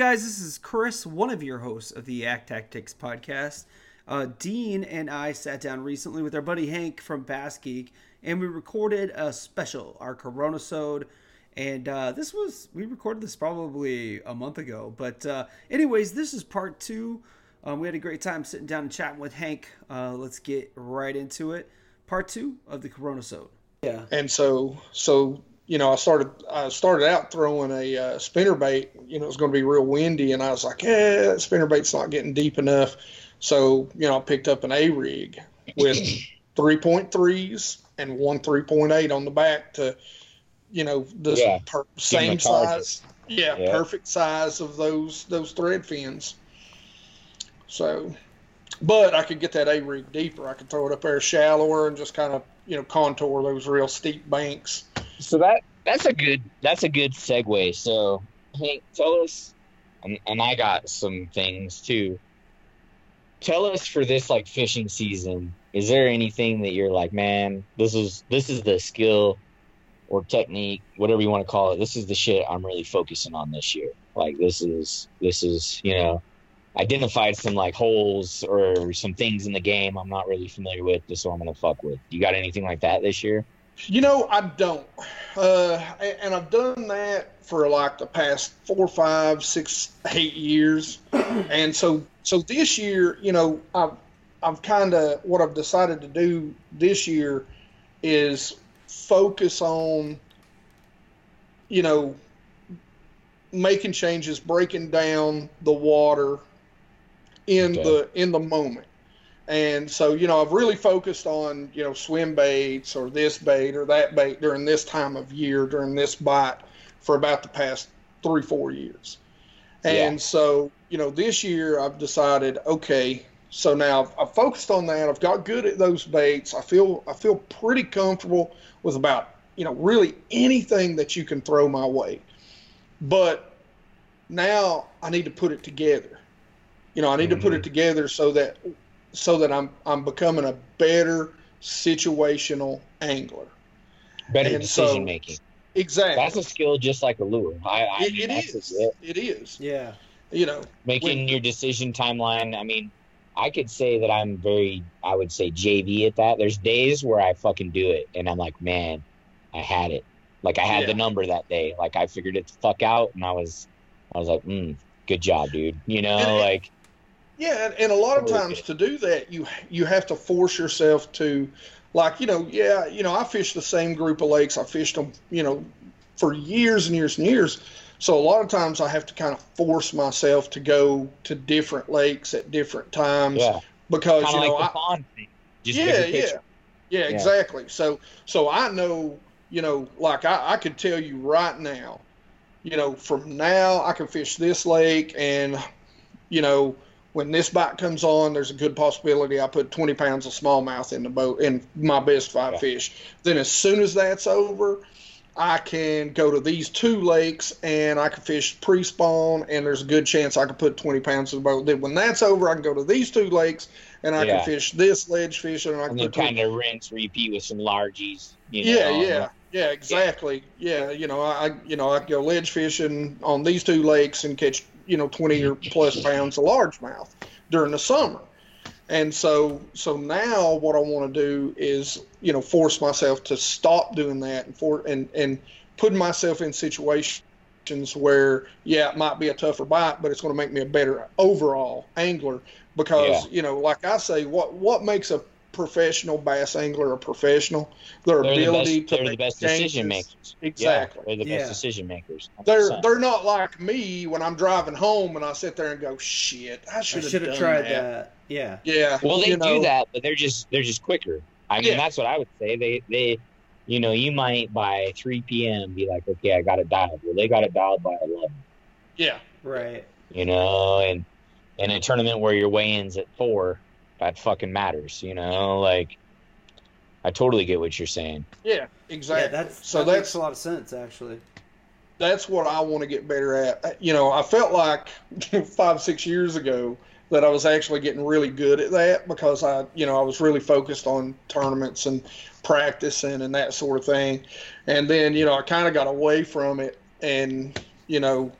Guys? This is Chris, one of your hosts of the Act Tactics podcast. Uh, Dean and I sat down recently with our buddy Hank from Bass Geek, and we recorded a special, our Corona Sode. And uh, this was, we recorded this probably a month ago. But, uh, anyways, this is part two. Um, we had a great time sitting down and chatting with Hank. Uh, let's get right into it. Part two of the Corona Sode. Yeah. And so, so you know, I started I started out throwing a uh, spinner bait. You know, it was going to be real windy, and I was like, "Eh, that spinner bait's not getting deep enough." So, you know, I picked up an A rig with 3.3s and one 3.8 on the back to, you know, the Yeah. per- same size. Yeah, Yeah. perfect size of those those thread fins. So, but I could get that A rig deeper. I could throw it up there shallower and just kind of you know contour those real steep banks. So that that's a good that's a good segue. So Hank, tell us, and, and I got some things too. Tell us for this like fishing season. Is there anything that you're like, man, this is this is the skill or technique, whatever you want to call it. This is the shit I'm really focusing on this year. Like this is this is you know identified some like holes or some things in the game I'm not really familiar with. Just so I'm gonna fuck with. You got anything like that this year? You know, I don't. Uh, and I've done that for like the past four, five, six, eight years. and so, so this year, you know, I've, I've kind of, what I've decided to do this year is focus on, you know, making changes, breaking down the water in Okay. the, in the moment. And so, you know, I've really focused on, you know, swim baits or this bait or that bait during this time of year, during this bite for about the past three, four years. And Yeah. so, you know, this year I've decided, okay, so now I've, I've focused on that. I've got good at those baits. I feel I feel pretty comfortable with about, you know, really anything that you can throw my way. But now I need to put it together. You know, I need to put it mm-hmm. together so that so that I'm I'm becoming a better situational angler. Better And so- decision making. Exactly. That's a skill just like a lure. I, I it, mean, it that's is. it. It is. Yeah. You know. Making When- your decision timeline. I mean, I could say that I'm very, I would say JV at that. There's days where I fucking do it and I'm like, man, I had it. Like I had Yeah. the number that day. Like I figured it the fuck out and I was, I was like, mm, good job, dude. You know, like, Yeah, and, and a lot of times to do that, you you have to force yourself to, like you know, yeah, you know, I fished the same group of lakes. I fished them, you know, for years and years and years. So a lot of times I have to kind of force myself to go to different lakes at different times yeah, because kind you know like I, the pond thing. Just yeah, yeah, picture. yeah, Yeah. exactly. So, so I know, you know, like I, I could tell you right now, you know, from now I can fish this lake, and you know, when this bite comes on, there's a good possibility I put 20 pounds of smallmouth in the boat in my best five Yeah. fish. Then as soon as that's over. I can go to these two lakes and I can fish pre-spawn, and there's a good chance I can put 20 pounds in the boat. Then when that's over, I can go to these two lakes and I Yeah. can fish this ledge fishing, and I can And then put 20 kind of rinse, repeat with some largies. You know? yeah, yeah, yeah, exactly. Yeah, you know, I, I- you know, I go ledge fishing on these two lakes and catch, you know, twenty or plus pounds of largemouth during the summer. And so, so now what I want to do is, you know, force myself to stop doing that and for and and put myself in situations where, yeah, it might be a tougher bite, but it's going to make me a better overall angler because, you know, like I say, what what makes a professional bass angler a professional? Their They're the ability best, to they're the make best changes. decision makers. Exactly. Yeah, they're the Yeah. best decision makers. They're 100%. they're not like me when I'm driving home and I sit there and go, shit, I I should should have have tried that. that. Yeah. Yeah. Well, they you know, do that, but they're just they're just quicker. I mean, Yeah. that's what I would say. They they, you know, you might by 3 p.m. be like, okay, I got it dialed. Well, they got it dialed by 11. Yeah. Right. You know, and in a tournament where your weigh-ins at four, that fucking matters. You know, like I totally get what you're saying. Yeah. Exactly. Yeah, that's so that that's makes a lot of sense actually. that's what I want to get better at. Uh, You know, I felt like five, six years ago that I was actually getting really good at that because I, you know, I was really focused on tournaments and practicing and that sort of thing. And then, you know, I kind of got away from it and, you know,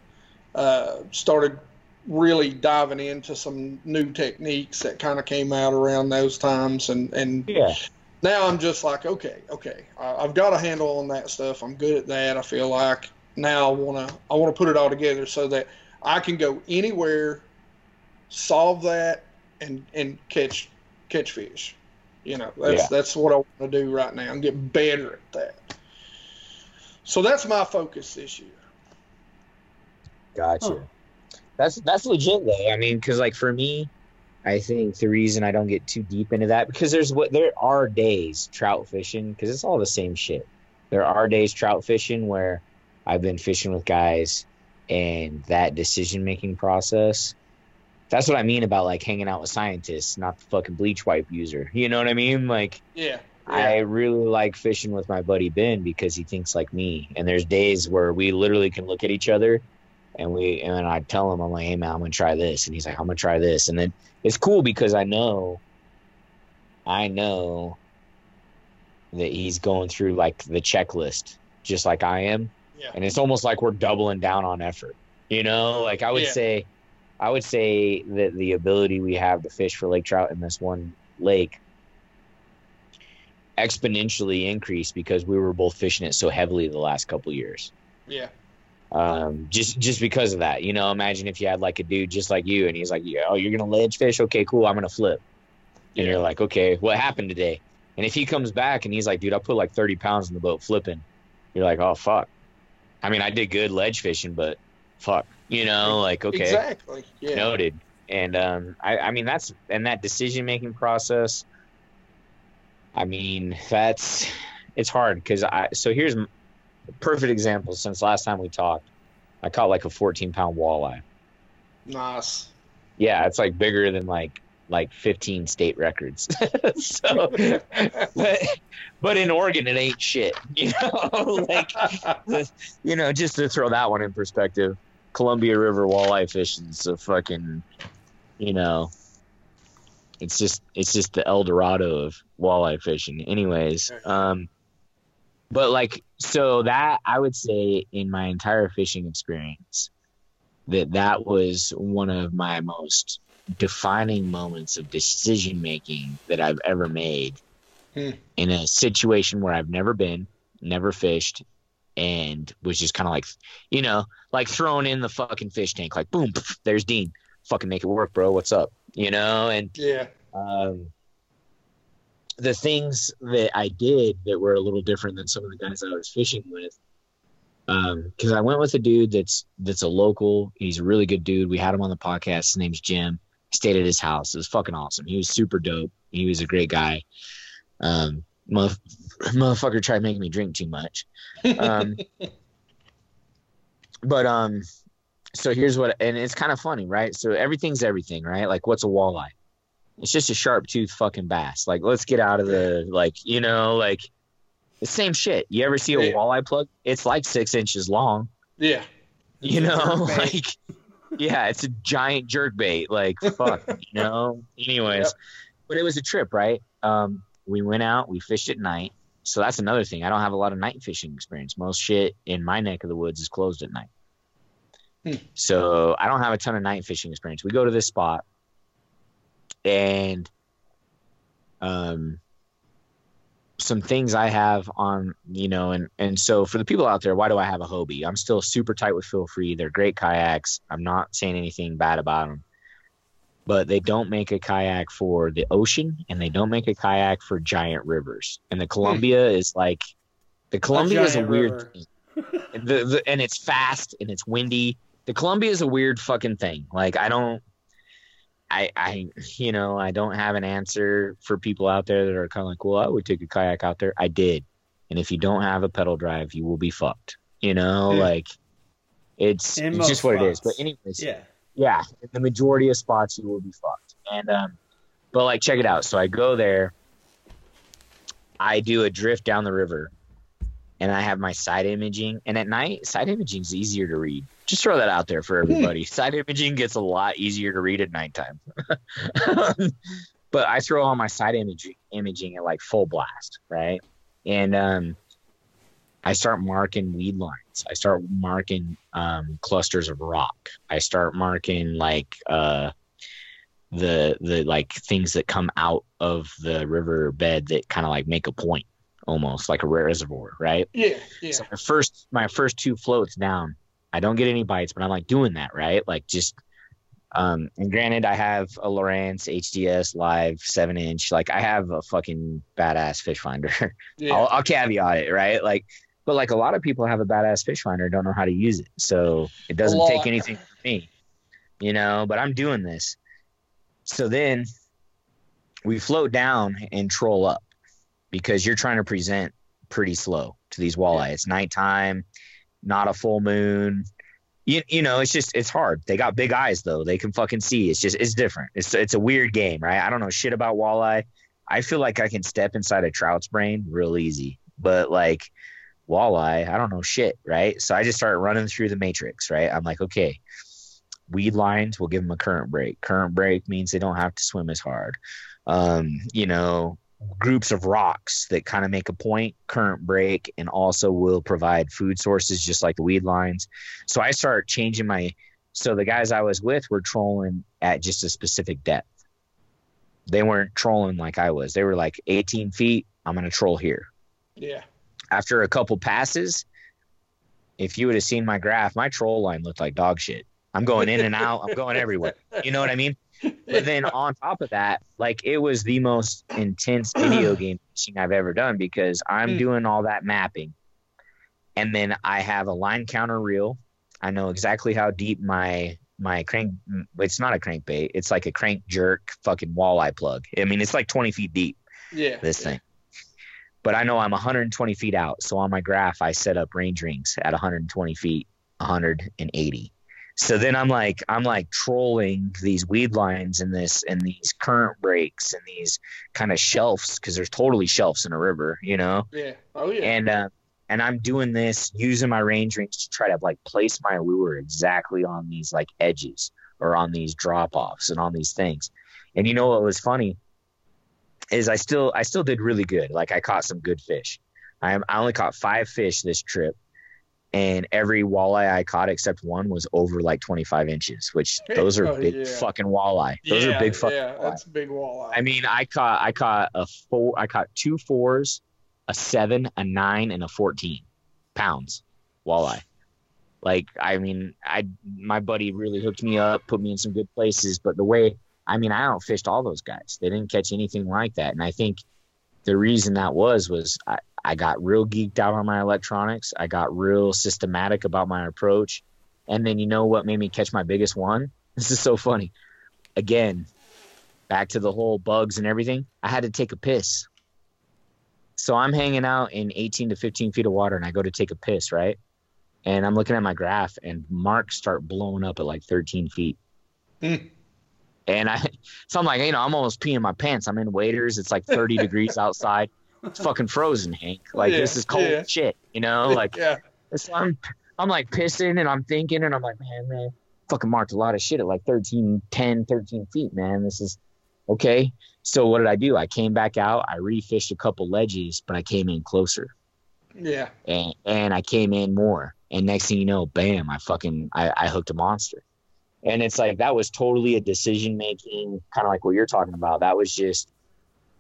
uh, started really diving into some new techniques that kind of came out around those times, and and Yeah. now I'm just like, okay, okay, I, I've got a handle on that stuff. I'm good at that. I feel like now I want to I want to put it all together so that I can go anywhere, solve that, and and catch catch fish. You know, that's Yeah. that's what I want to do right now and get better at that. So that's my focus this year. Gotcha. Huh. That's that's legit though. I mean, because like for me, I think the reason I don't get too deep into that because there's what there are days trout fishing because it's all the same shit. There are days trout fishing where I've been fishing with guys and that decision making process. That's what I mean about like hanging out with scientists, not the fucking bleach wipe user. You know what I mean? Like Yeah. I really like fishing with my buddy Ben because he thinks like me. And there's days where we literally can look at each other and we and I tell him I'm like, hey man, I'm gonna try this, and he's like, I'm gonna try this, and then it's cool because I know, I know that he's going through like the checklist just like I am, Yeah. and it's almost like we're doubling down on effort. You know, like I would Yeah. say, I would say that the ability we have to fish for lake trout in this one lake exponentially increased because we were both fishing it so heavily the last couple years. Yeah. Um, just just because of that, you know. Imagine if you had like a dude just like you, and he's like, "Yeah, oh, you're gonna ledge fish? Okay, cool. I'm gonna flip." And Yeah. you're like, "Okay, what happened today?" And if he comes back and he's like, "Dude, I put like 30 pounds in the boat flipping," you're like, "Oh fuck." I mean, I did good ledge fishing, but fuck, you know, like okay, Exactly. Yeah. noted. And um, I, I mean, that's and that decision making process. I mean, that's it's hard because I. So here's perfect example. Since last time we talked, I caught like a 14 pound walleye. Nice. Yeah, it's like bigger than like like 15 state records. so, but but in Oregon, it ain't shit. You know, like you know, just to throw that one in perspective, Columbia River walleye fishing's a fucking, you know, it's just it's just the El Dorado of walleye fishing. Anyways, um, but like so that I would say in my entire fishing experience that that was one of my most defining moments of decision making that I've ever made Hmm. in a situation where I've never been, never fished, and was just kind of like, you know, like thrown in the fucking fish tank, like boom, pff, there's Dean, fucking make it work, bro. What's up? You know, and Yeah. um, the things that I did that were a little different than some of the guys I was fishing with. Because I went with a dude that's that's a local. He's a really good dude. We had him on the podcast. His name's Jim. Stayed at his house. It was fucking awesome. He was super dope. He was a great guy. Um, motherf- motherfucker tried making me drink too much. Um, but um, so here's what, and it's kind of funny, right? So everything's everything, right? Like, what's a walleye? It's just a sharp tooth fucking bass. Like, let's get out of the like, you know, like the same shit. You ever see a Yeah. walleye plug? It's like six inches long. Yeah. You It's know, like yeah, it's a giant jerk bait. Like fuck, you know. Anyways, Yep. but it was a trip, right? Um, we went out, we fished at night. So that's another thing. I don't have a lot of night fishing experience. Most shit in my neck of the woods is closed at night. Hmm. So I don't have a ton of night fishing experience. We go to this spot and um some things I have on, you know, and and so for the people out there, why do I have a Hobie? I'm still super tight with Feel Free. They're great kayaks. I'm not saying anything bad about them, but they don't make a kayak for the ocean, and they don't make a kayak for giant rivers. And the Columbia is like, the Columbia is a weird, thing. the, the and it's fast and it's windy. The Columbia is a weird fucking thing. Like I don't. I, I, you know, I don't have an answer for people out there that are kind of like, well, I would take a kayak out there. I did. And if you don't have a pedal drive, you will be fucked. You know, Yeah. like it's, it's just what it is. But anyways, Yeah. yeah, in the majority of spots you will be fucked. And um, but like check it out. So I go there, I do a drift down the river, and I have my side imaging. And at night, side imaging is easier to read. Just throw that out there for everybody. side imaging gets a lot easier to read at nighttime. but I throw on my side imaging imaging at like full blast, right? And um, I start marking weed lines. I start marking um, clusters of rock. I start marking like uh, the the like things that come out of the river bed that kind of like make a point, almost like a rare reservoir, right? Yeah, yeah. So my first my first two floats down, I don't get any bites, but I'm like doing that, right? Like just um and granted I have a Lowrance HDS live seven inch. Like I have a fucking badass fish finder. yeah. I'll, I'll caveat it, right? Like but like a lot of people have a badass fish finder don't know how to use it. So it doesn't take anything from me. You know, but I'm doing this. So then we float down and troll up because you're trying to present pretty slow to these walleye. Yeah. It's nighttime, not a full moon. You, you know, it's just it's hard. They got big eyes though. They can fucking see. It's just it's different. It's it's a weird game, right? I don't know shit about walleye. I feel like I can step inside a trout's brain real easy, but like walleye, I don't know shit, right? So I just started running through the matrix, right? I'm like, okay, weed lines will give them a current break. Current break means they don't have to swim as hard. Um, you know, groups of rocks that kind of make a point, current break, and also will provide food sources just like the weed lines. So I start changing my. So the guys I was with were trolling at just a specific depth. They weren't trolling like I was. They were like 18 feet. I'm going to troll here yeah. after a couple passes, if you would have seen my graph, my troll line looked like dog shit. I'm going in and out. I'm going everywhere. You know what I mean? But then on top of that, like it was the most intense video game fishing I've ever done because I'm Hmm. doing all that mapping. And then I have a line counter reel. I know exactly how deep my my crank it's not a crankbait, it's like a crank jerk fucking walleye plug. I mean it's like 20 feet deep Yeah. this thing. But I know I'm 120 feet out. So on my graph, I set up range rings at 120 feet, 180. So then I'm like, I'm like trolling these weed lines and this and these current breaks and these kind of shelves because there's totally shelves in a river, you know. Yeah. Oh yeah. And uh, and I'm doing this using my range rings to try to like place my lure exactly on these like edges or on these drop offs and on these things. And you know what was funny is I still I still did really good. Like I caught some good fish. I am I only caught five fish this trip, and every walleye I caught except one was over like 25 inches, which those are Oh, big yeah. fucking walleye. Those yeah, are big fucking. Yeah, walleye. that's big walleye. I mean, I caught I caught a four. I caught two fours, a seven, a nine, and a fourteen pounds walleye. Like I mean, I my buddy really hooked me up, put me in some good places. But the way I mean, I outfished all those guys. They didn't catch anything like that, and I think the reason that was was I, I got real geeked out on my electronics. I got real systematic about my approach, and then you know what made me catch my biggest one? This is so funny. Again, back to the whole bugs and everything, I had to take a piss. So I'm hanging out in 18 to 15 feet of water and I go to take a piss, right? And I'm looking at my graph and marks start blowing up at like 13 feet. Hmm. And I, so I'm like, you know, I'm almost peeing my pants. I'm in waders. It's like 30 degrees outside. It's fucking frozen, Hank. Like this is cold yeah. shit, you know? Like yeah. so I'm I'm like pissing and I'm thinking and I'm like, man, man, fucking marked a lot of shit at like 13, 10, 13 feet, man. This is okay. So what did I do? I came back out, I refished a couple ledges, but I came in closer Yeah. and and I came in more. And next thing you know, bam, I fucking I, I hooked a monster. And it's like that was totally a decision making, kind of like what you're talking about. That was just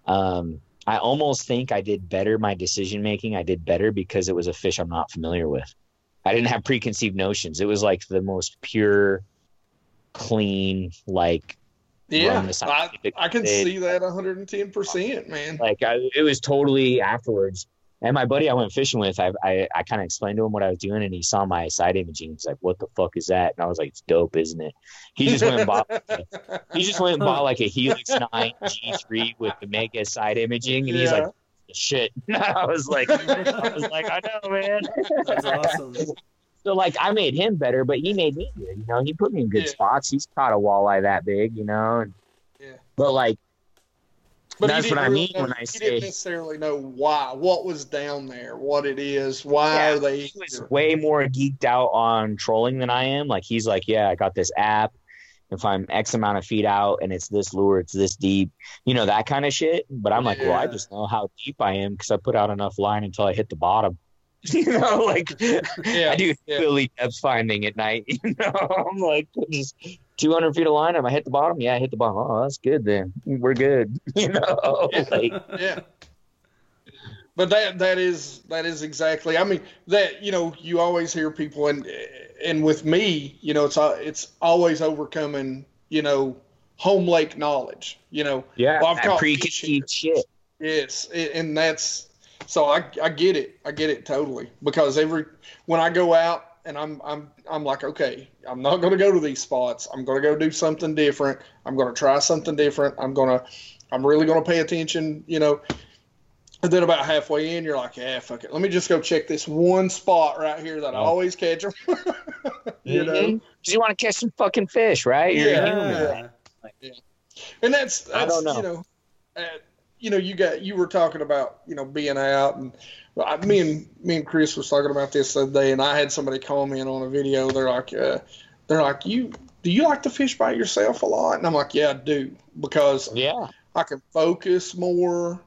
um I almost think I did better my decision making. I did better because it was a fish I'm not familiar with. I didn't have preconceived notions. It was like the most pure, clean, like Yeah. I, I can see that 110%, man. like I, it was totally afterwards. And my buddy I went fishing with, I I, I kind of explained to him what I was doing, and he saw my side imaging. He's like, "What the fuck is that?" And I was like, "It's dope, isn't it?" He just went and bought. he just went and bought like a Helix Nine G3 with the mega side imaging, and he's like, "Shit!" I was like, "I was like, I know, man." That's awesome. So like, I made him better, but he made me good. You know, he put me in good Yeah. spots. He's caught a walleye that big, you know. And, Yeah. But like, But That's what I mean know- when I say- didn't necessarily know why, what was down there, what it is, why Yeah, are they. he was way more geeked out on trolling than I am. Like he's like, yeah, I got this app. If I'm X amount of feet out and it's this lure, it's this deep, you know, that kind of shit. But I'm like, well, I just know how deep I am because I put out enough line until I hit the bottom. you know, like Yeah, I do yeah. Philly depth finding at night. You know, I'm like just 200 feet of line. Am I hit the bottom? Yeah, I hit the bottom. Oh, that's good then. We're good. You know, like yeah. But that that is that is exactly. I mean that you know you always hear people and and with me you know it's it's always overcoming you know home lake knowledge. You know yeah, Well, I've caught preconceived shit. yes, and that's so I I get it I get it totally because every when I go out and I'm I'm I'm like okay I'm not going to go to these spots I'm going to go do something different I'm going to try something different I'm going to I'm really going to pay attention you know and then about halfway in you're like yeah fuck it let me just go check this one spot right here that I Oh. always catch them you know Mhm. 'Cause you want to catch some fucking fish, right? You're a Yeah. human. and that's, that's I don't know. you know, uh, you know, you got you were talking about you know being out, and well, I, me and me and Chris was talking about this the other day, and I had somebody comment on a video. They're like, uh, they're like, you do you like to fish by yourself a lot? And I'm like, yeah, I do because Yeah. I can focus more.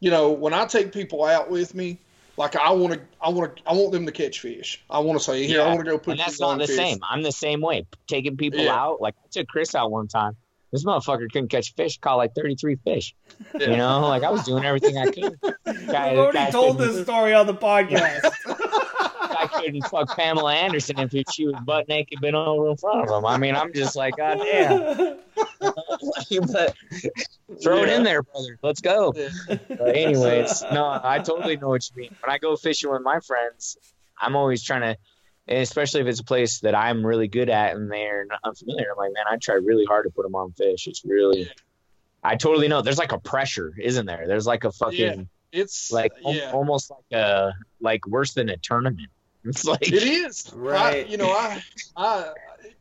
You know, when I take people out with me, like I want to, I want to, I want them to catch fish. I want to say, here, I want to go put And that's not on the fish. same. I'm the same way. Taking people Yeah. out, like I took Chris out one time. This motherfucker couldn't catch fish. Caught like 33 fish. Yeah. You know, like I was doing everything I could. Guy, We've already told couldn't- this story on the podcast. I couldn't fuck Pamela Anderson if she was butt naked, been over in front of him. I mean, I'm just like, God damn. but throw it in there, brother. Let's go. Yeah. But anyways, no, I totally know what you mean. When I go fishing with my friends, I'm always trying to, and especially if it's a place that I'm really good at and they're not unfamiliar. I'm like, man, I try really hard to put them on fish. It's really, I totally know. There's like a pressure, isn't there? There's like a fucking, Yeah. It's like al- yeah. almost like a, like worse than a tournament. It's like, It is Right. I, you know, I, I,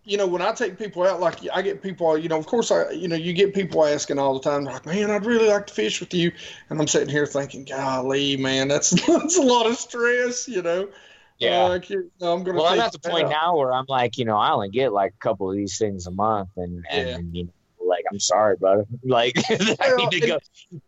you know, when I take people out, like I get people, you know, of course, I, you know, you get people asking all the time, like, man, I'd really like to fish with you, and I'm sitting here thinking, golly, man, that's that's a lot of stress, you know. Yeah. Like, you know, I'm gonna. well, I'm at the point out. now where I'm like, you know, I only get like a couple of these things a month, and Yeah. and you know, like I'm sorry, brother. Like I need to go.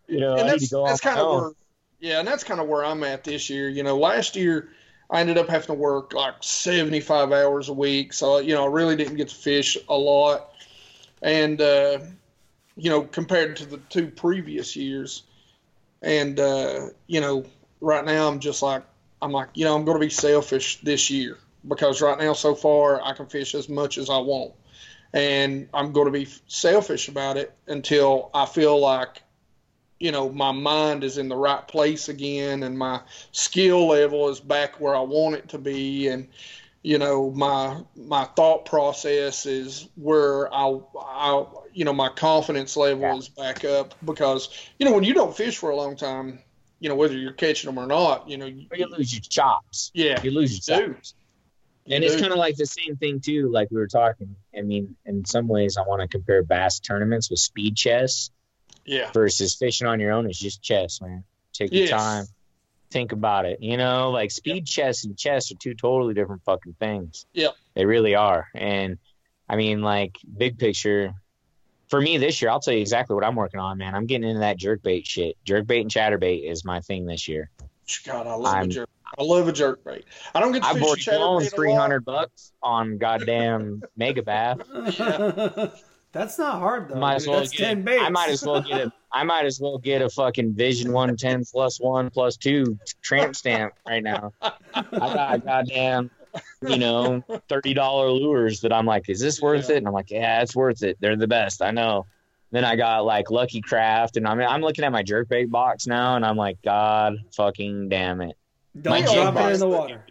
You know, and I need to that's, that's kind of where, yeah, and that's kind of where I'm at this year. You know, last year I ended up having to work like 75 hours a week, so you know I really didn't get to fish a lot, and uh, you know compared to the two previous years, and uh, you know right now I'm just like I'm like you know I'm going to be selfish this year because right now so far I can fish as much as I want, and I'm going to be selfish about it until I feel like you know my mind is in the right place again and my skill level is back where I want it to be and you know my my thought process is where I I you know my confidence level Yeah. is back up because you know when you don't fish for a long time you know whether you're catching them or not you know you, you lose your chops. yeah You lose your chops. And it's kind of like the same thing too, like we were talking. I mean, in some ways, I want to compare bass tournaments with speed chess yeah versus fishing on your own is just chess, man. Take your Yes. time, think about it. You know, like speed chess and chess are two totally different fucking things. Yeah. they really are. And I mean, like big picture, for me this year, I'll tell you exactly what I'm working on, man. I'm getting into that jerkbait shit. Jerkbait and chatterbait is my thing this year. God I love I'm- a jerk I love a jerk bait I don't get to I've fish the already blown chatterbait a lot. three hundred bucks on goddamn Megabass. That's not hard though. Might as well That's get. ten baits. I might as well get a. I might as well get a fucking Vision One Ten plus one plus two tramp stamp right now. I got goddamn, you know, thirty dollar lures that I'm like, is this worth Yeah. it? And I'm like, yeah, it's worth it. They're the best. I know. Then I got like Lucky Craft, and I mean, I'm looking at my jerkbait box now, and I'm like, God fucking damn it. Don't my drop jig it in the box- water.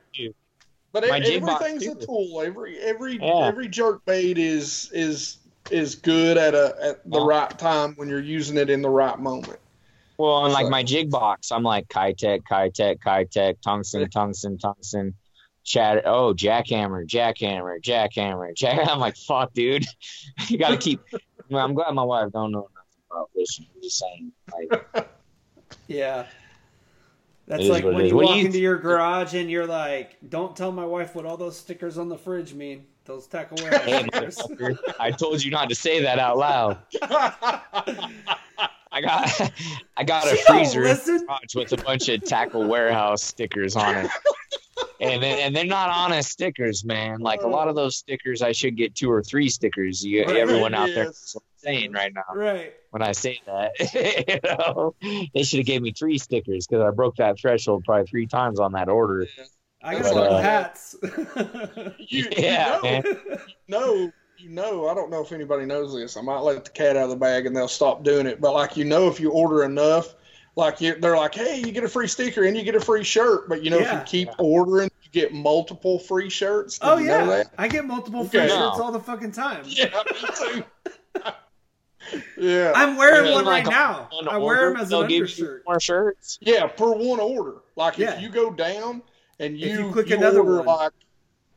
But My jig box, everything's a tool. Every every Yeah. every jerk bait is is is good at a at the Yeah. right time when you're using it in the right moment. Well, and like my jig box, I'm like Keitech, Keitech, Keitech, tungsten, tungsten, tungsten, chat. Oh, jackhammer, jackhammer, jackhammer, jack. I'm like, fuck, dude. you got to keep. I'm glad my wife don't know nothing about fishing. I'm just saying, like, Yeah. That's like when you What walk you- into your garage and you're like, "Don't tell my wife what all those stickers on the fridge mean." Those tackle hey, stickers. I told you not to say that out loud. I got, I got a She freezer in listen. the garage with a bunch of tackle warehouse stickers on it. And then, and they're not honest stickers, man. Like a lot of those stickers, I should get two or three stickers. You, Right. everyone out there Yes. knows what saying right now Right. when I say that. you know, they should have gave me three stickers because I broke that threshold probably three times on that order. I But, got a lot uh, of hats. You, Yeah, you know, man. know, you know, I don't know if anybody knows this. I might let the cat out of the bag and they'll stop doing it. But like you know, if you order enough, like you, they're like, hey, you get a free sticker and you get a free shirt. But you know, Yeah. if you keep ordering, you get multiple free shirts. Did oh you know yeah, that? I get multiple free Okay. shirts No. all the fucking time. Yeah, me too. yeah, I'm wearing Yeah. one right now. One I wear them as an they'll give you undershirt. more shirts. yeah, per one order. Like Yeah. if you go down and If you you click another order one. like.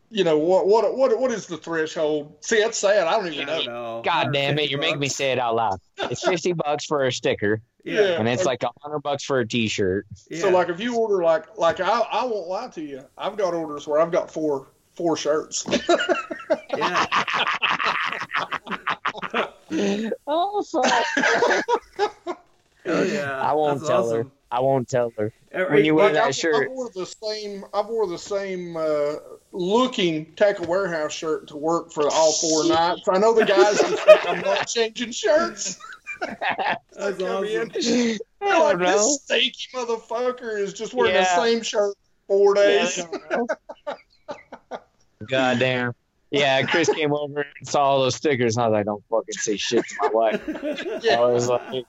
You know what? What? What? What is the threshold? See, that's sad. I don't I even don't know. know. God damn it, you're making me say it out loud. It's fifty bucks for a sticker, Yeah. Yeah. and it's like a hundred bucks for a T-shirt. yeah. So like if you order like like I I won't lie to you. I've got orders where I've got four four shirts. yeah. oh fuck! Oh yeah. I won't That's tell her. Awesome. I won't tell her. Every- When you wear Like that I've, shirt, I've wore the same I've wore the same uh, looking Tackle Warehouse shirt to work for all four nights. I know the guys who I'm not changing shirts. That's I come in, awesome. they're Oh, like no. this stinky motherfucker is just wearing Yeah. the same shirt four days. God damn. Yeah, Chris came over and saw all those stickers, and I was like, "Don't fucking say shit to my wife." I was like,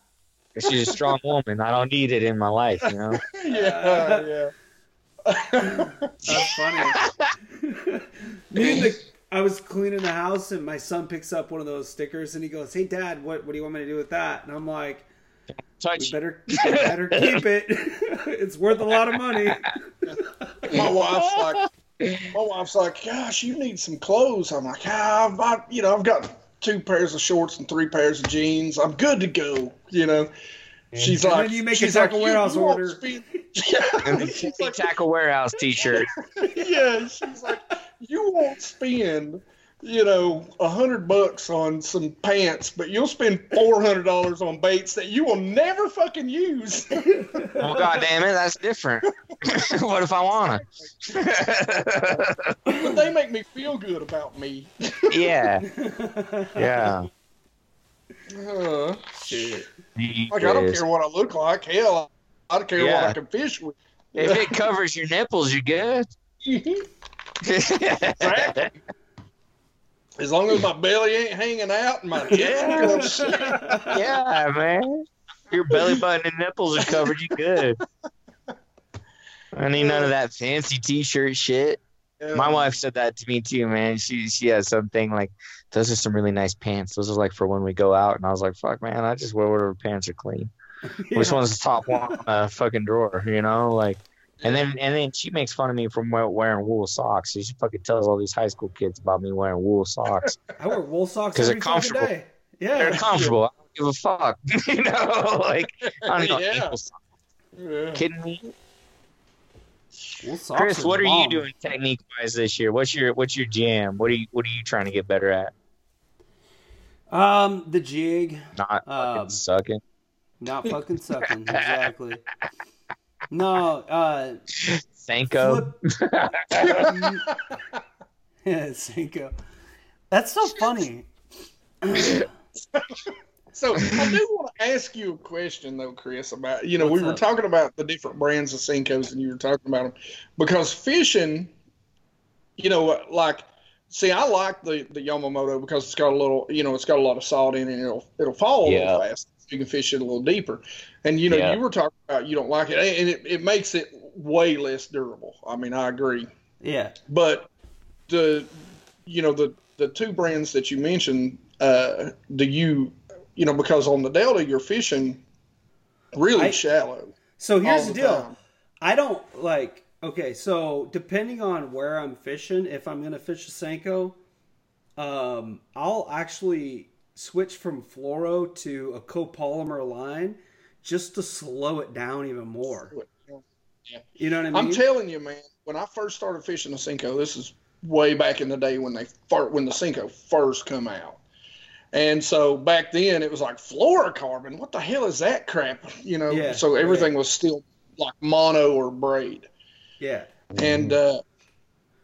"She's a strong woman. I don't need it in my life, you know." yeah, yeah. That's funny. Me and the, I was cleaning the house, and my son picks up one of those stickers, and he goes, "Hey, Dad, what what do you want me to do with that?" And I'm like, "We Touch. better better keep it. it's worth a lot of money." my wife's like, my wife's like, gosh, you need some clothes. I'm like, ah, I've, I, you know, I've got two pairs of shorts and three pairs of jeans. I'm good to go. You know, she's And like, then you make a Tackle like, Warehouse you won't order. spend- And yeah, the she's like, Tackle Warehouse T-shirt. yeah, she's like, you won't spend, you know, a hundred bucks on some pants, but you'll spend four hundred dollars on baits that you will never fucking use. Well, God damn it, that's different. what if I wanna? but they make me feel good about me. yeah, yeah. Uh, Shit. Like I don't care what I look like. Hell, I don't care what I can fish with. If it covers your nipples, you're good. As long as my belly ain't hanging out and my hips are up. yeah, man. Your belly button and nipples are covered. You good. I need none of that fancy T-shirt shit. My wife said that to me too, man. She she has something like those are some really nice pants. Those are like for when we go out, and I was like, "Fuck, man, I just wear whatever pants are clean. Which one's the top one on the fucking drawer?" You know, like. And then and then she makes fun of me from wearing wool socks. She fucking tells all these high school kids about me wearing wool socks. I wear wool socks because they're comfortable. day. They're comfortable. I don't give a fuck. you know, like I don't know. Yeah. ankle socks. Yeah. Kidding me? Wool socks Chris, what are you doing technique wise this year? What's your what's your jam? What are you what are you trying to get better at? Um, the jig, Not fucking Um, sucking. not fucking sucking. exactly. No, uh, Sanko. flip. yeah, Cinco. That's so funny. So I do want to ask you a question though, Chris, about you know What's we were up? talking about the different brands of Senkos and you were talking about them because fishing, you know, like see I like the the Yamamoto because it's got a little you know it's got a lot of salt in it and it'll it'll fall a little fast. You can fish it a little deeper, and you know Yeah. you were talking about you don't like it and it, it makes it way less durable. I mean I agree. Yeah. But the you know the the two brands that you mentioned, uh, do you you know because on the Delta you're fishing really I- shallow. So here's the the deal. time. I don't like. Okay, so depending on where I'm fishing, if I'm gonna fish a Senko, um, I'll actually switch from fluoro to a copolymer line just to slow it down even more. You know what I mean? I'm telling you, man. When I first started fishing the Senko, this is way back in the day when they when the Senko first come out. And so back then it was like fluorocarbon. What the hell is that crap? You know. Yeah, so everything was still like mono or braid. yeah. And uh,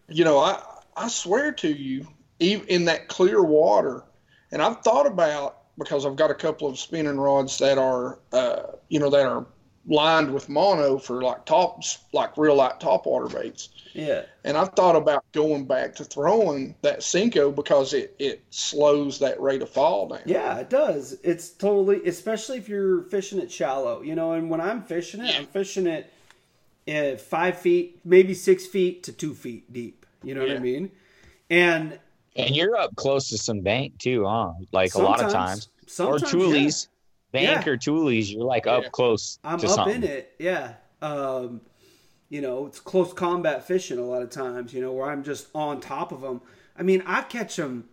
you know, I I swear to you, even in that clear water, and I've thought about because I've got a couple of spinning rods that are, uh, you know, that are lined with mono for like tops, like real light top water baits. Yeah. And I've thought about going back to throwing that Senko because it, it slows that rate of fall down. Yeah, it does. It's totally, especially if you're fishing it shallow, you know. And when I'm fishing it, Yeah. I'm fishing it at five feet, maybe six feet to two feet deep. You know what I mean? And And you're up close to some bank too, huh? Like a lot of times. sometimes, or Tules. Bank Yeah. or Tules, you're like up Yeah. close I'm to up something. in it. Yeah. Um, you know, it's close combat fishing a lot of times. You know, where I'm just on top of them. I mean, I catch them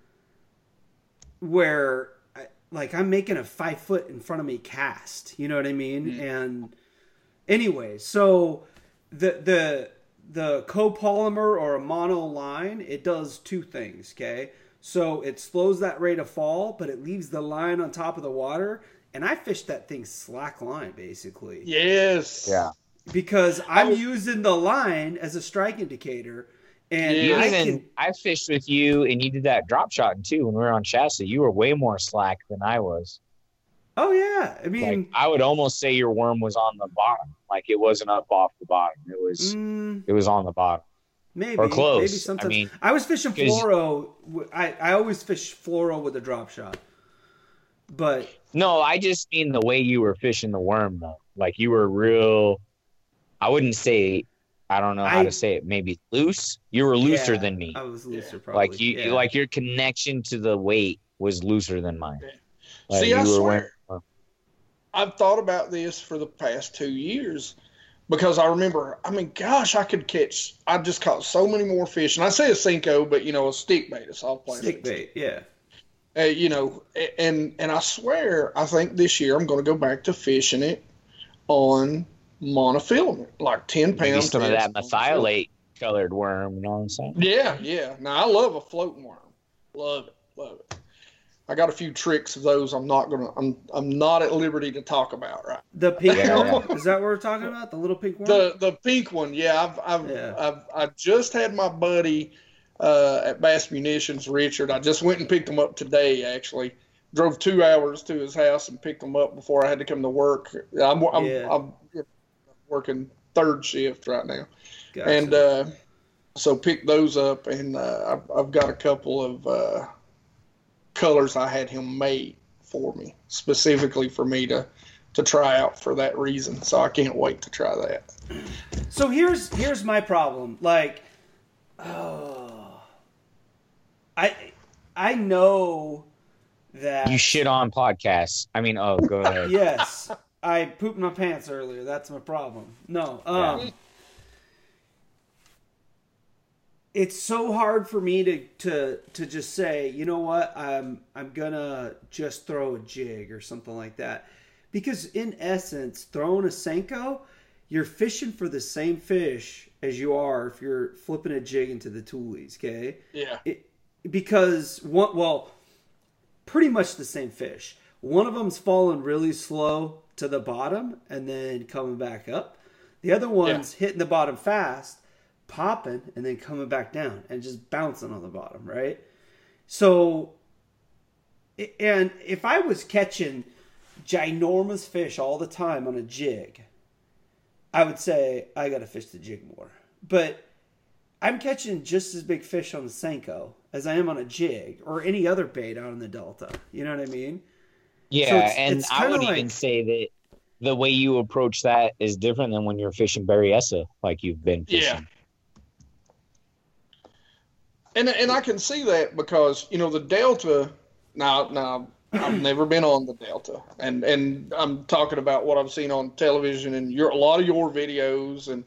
where, I, like, I'm making a five foot in front of me cast. You know what I mean? And anyway, so the the the copolymer or a mono line, it does two things. Okay, so it slows that rate of fall, but it leaves the line on top of the water. And I fish that thing slack line basically Yes. Yeah. because I'm I- using the line as a strike indicator, and Yeah. You I even can. I fished with you and you did that drop shot too when we were on Shasta. You were way more slack than I was. Oh yeah, I Like mean, I would almost say your worm was on the bottom. Like it wasn't up off the bottom. It was mm, it was on the bottom. maybe or close. Maybe sometimes. I, mean, was fishing 'cause- fluoro. I always fish fluoro with a drop shot, but No, I just mean the way you were fishing the worm though. Like you were real I wouldn't say I don't know how I- to say it, maybe loose. You were looser yeah, than me. I was looser, probably. like you yeah. like your connection to the weight was looser than mine. Yeah. Like, See, you I were swear, wearing- I've thought about this for the past two years because I remember, I mean, gosh, I could catch, I just caught so many more fish. And I say a Senko, but, you know, a stick bait, a soft plastic. stick bait. Yeah, Uh, you know, and and I swear, I think this year I'm going to go back to fishing it on monofilament, like 10 maybe pounds. some of that merthiolate colored worm, you know what I'm saying? Yeah, yeah. Now I love a floating worm. Love it, love it. I got a few tricks of those. I'm not gonna. I'm. I'm not at liberty to talk about right. the pink Yeah. one. Is that what we're talking about? The little pink one. The the pink one. Yeah, I've I've Yeah. I've, I've just had my buddy uh, at Bass Munitions, Richard. I just went and picked him up today. Actually, drove two hours to his house and picked him up before I had to come to work. I'm I'm, Yeah. I'm working third shift right now. Gotcha. and uh, so picked those up, and uh, I've, I've got a couple of uh, colors I had him made for me specifically for me to to try out for that reason. So I can't wait to try that. So here's here's my problem. Like, oh, I I know that You shit on podcasts. I mean, oh, go ahead. yes, I pooped my pants earlier. That's my problem. No, um, Yeah. It's so hard for me to to to just say, you know what, I'm I'm gonna just throw a jig or something like that, because in essence, throwing a senko, you're fishing for the same fish as you are if you're flipping a jig into the tules. Okay? Yeah, it, because one well pretty much the same fish. One of them's falling really slow to the bottom and then coming back up. The other one's hitting the bottom fast popping and then coming back down and just bouncing on the bottom right so and if i was catching ginormous fish all the time on a jig i would say i gotta fish the jig more but I'm catching just as big fish on the Senko as I am on a jig or any other bait out in the Delta. You know what I mean? Yeah, So it's- and it's I kinda would even say that the way you approach that is different than when you're fishing Berryessa, like you've been Yeah. Fishing. and and I can see that because you know the Delta. Now, now I've never been on the Delta, and and I'm talking about what I've seen on television and your a lot of your videos, and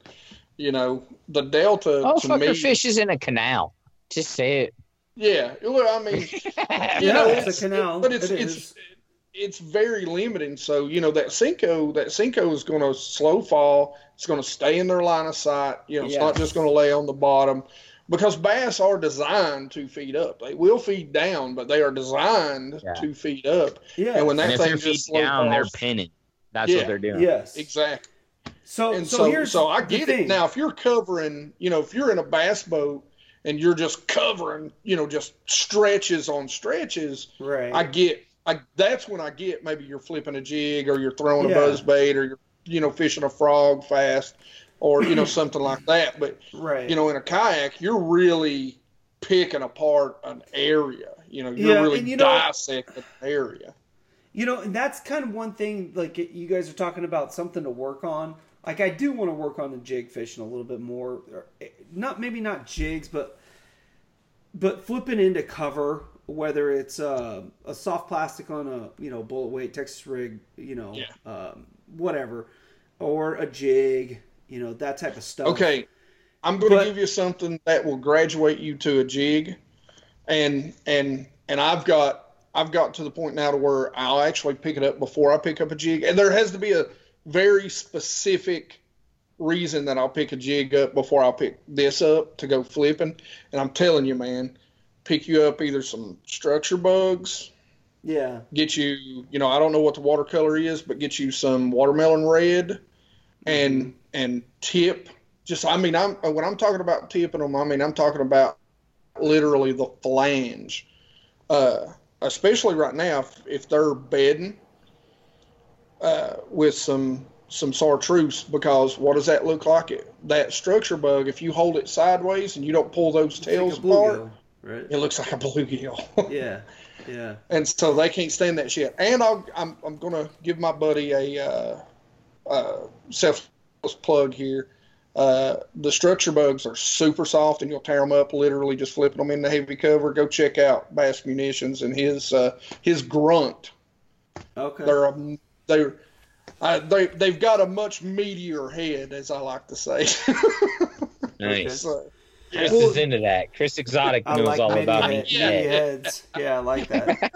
you know the Delta Oh, to fucker me. fishes in a canal. Just say it. Yeah, well, I mean, you Yeah, know, it's a canal. but it's It it's it's very limiting. So you know that Senko, that Senko is going to slow fall. It's going to stay in their line of sight. You know, it's not just going to lay on the bottom, because bass are designed to feed up. They will feed down, but they are designed Yeah. to feed up. Yeah. And when that And if thing they're just feet slow down, they're pinning. That's Yeah. what they're doing. yes. exactly. So And so, so, here's so I get it. Now, if you're covering, you know, if you're in a bass boat and you're just covering, you know, just stretches on stretches, Right. I get, I that's when I get maybe you're flipping a jig or you're throwing Yeah. a buzz bait or you're, you know, fishing a frog fast or you know something like that. But right. you know, in a kayak, you're really picking apart an area. You know, you're Yeah, really you know- dissecting an area. You know, and that's kind of one thing. Like you guys are talking about something to work on. Like I do want to work on the jig fishing a little bit more. Eh, Not maybe not jigs, but but flipping into cover, whether it's uh, a soft plastic on a you know bullet weight Texas rig, you know, Yeah. um, whatever, or a jig, you know that type of stuff. Okay, I'm going to give you something that will graduate you to a jig, and and and I've got I've got to the point now to where I'll actually pick it up before I pick up a jig, and there has to be a very specific reason that I'll pick a jig up before I'll pick this up to go flipping. And I'm telling you, man, pick you up either some structure bugs, Yeah. get you, you know, I don't know what the watercolor is, but get you some watermelon red and mm-hmm. And tip. Just, I mean, I'm when I'm talking about tipping them, I mean I'm talking about literally the flange. Uh, especially right now, if, if they're bedding uh, with some some chartreuse, because what does that look like? It that structure bug. If you hold it sideways and you don't pull those It's like tails apart, bluegill, right? it looks like a bluegill. Yeah. Yeah. and so they can't stand that shit. And I'll, I'm I'm gonna give my buddy a uh, uh, selfless plug here. Uh, the structure bugs are super soft, and you'll tear them up literally just flipping them in the heavy cover. Go check out Bass Munitions and his uh, his grunt. Okay. They're a, they're uh, they they've got a much meatier head, as I like to say. Nice. So, Chris Well- is into that. Chris Exotic I knows like all about head- it. many Yeah. heads. Yeah, I like that.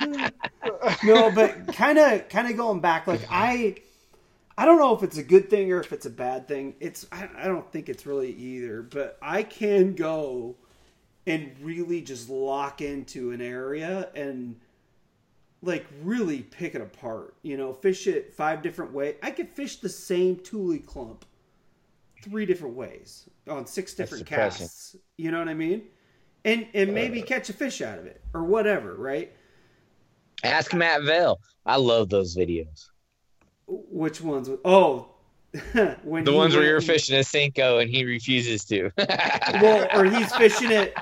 no, but kind of, kind of going back, like I, I don't know if it's a good thing or if it's a bad thing. It's, I, I don't think it's really either. But I can go and really just lock into an area and like really pick it apart. You know, fish it five different ways. I could fish the same tule clump three different ways on six different casts. You know what I mean? And and maybe uh. catch a fish out of it or whatever, right? Ask Matt Vale. I love those videos. Which ones? Oh, when The he ones where you're fishing a Senko and he refuses to. Well, or he's fishing it,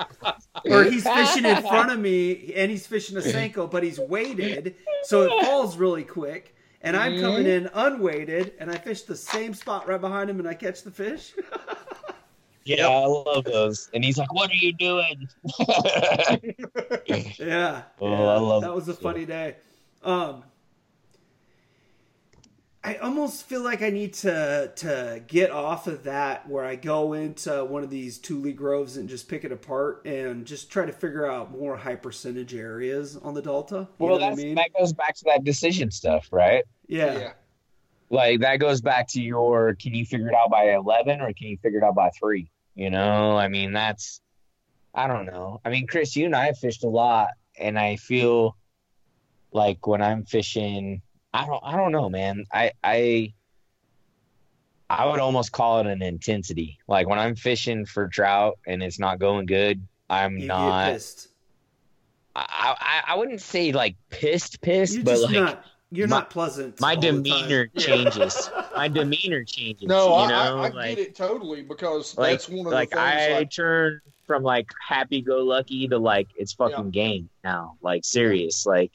or he's fishing in front of me, and he's fishing a Senko, but he's weighted, so it falls really quick. And I'm coming in unweighted, and I fish the same spot right behind him, and I catch the fish. yeah, I love those. And he's like, "What are you doing?" Yeah. Oh, yeah, I love that was a funny day. Um I almost feel like I need to to get off of that where I go into one of these tule groves and just pick it apart and just try to figure out more high percentage areas on the Delta. You well, know I mean? that goes back to that decision stuff, right? yeah. yeah. Like that goes back to your can you figure it out by 11 or can you figure it out by 3? You know, I mean that's I don't know. I mean, Chris, you and I have fished a lot and I feel like when I'm fishing, I don't I don't know, man. I I I would almost call it an intensity. Like when I'm fishing for trout and it's not going good, I'm You not get pissed. I, I I wouldn't say like pissed pissed, You're but just like not you're my- not pleasant. my all the time. demeanor changes. my demeanor changes. No, you I, know, I, I like, get it totally because like, that's one of like the things. I like, turn from like happy go lucky to like it's fucking game now. Like serious. Like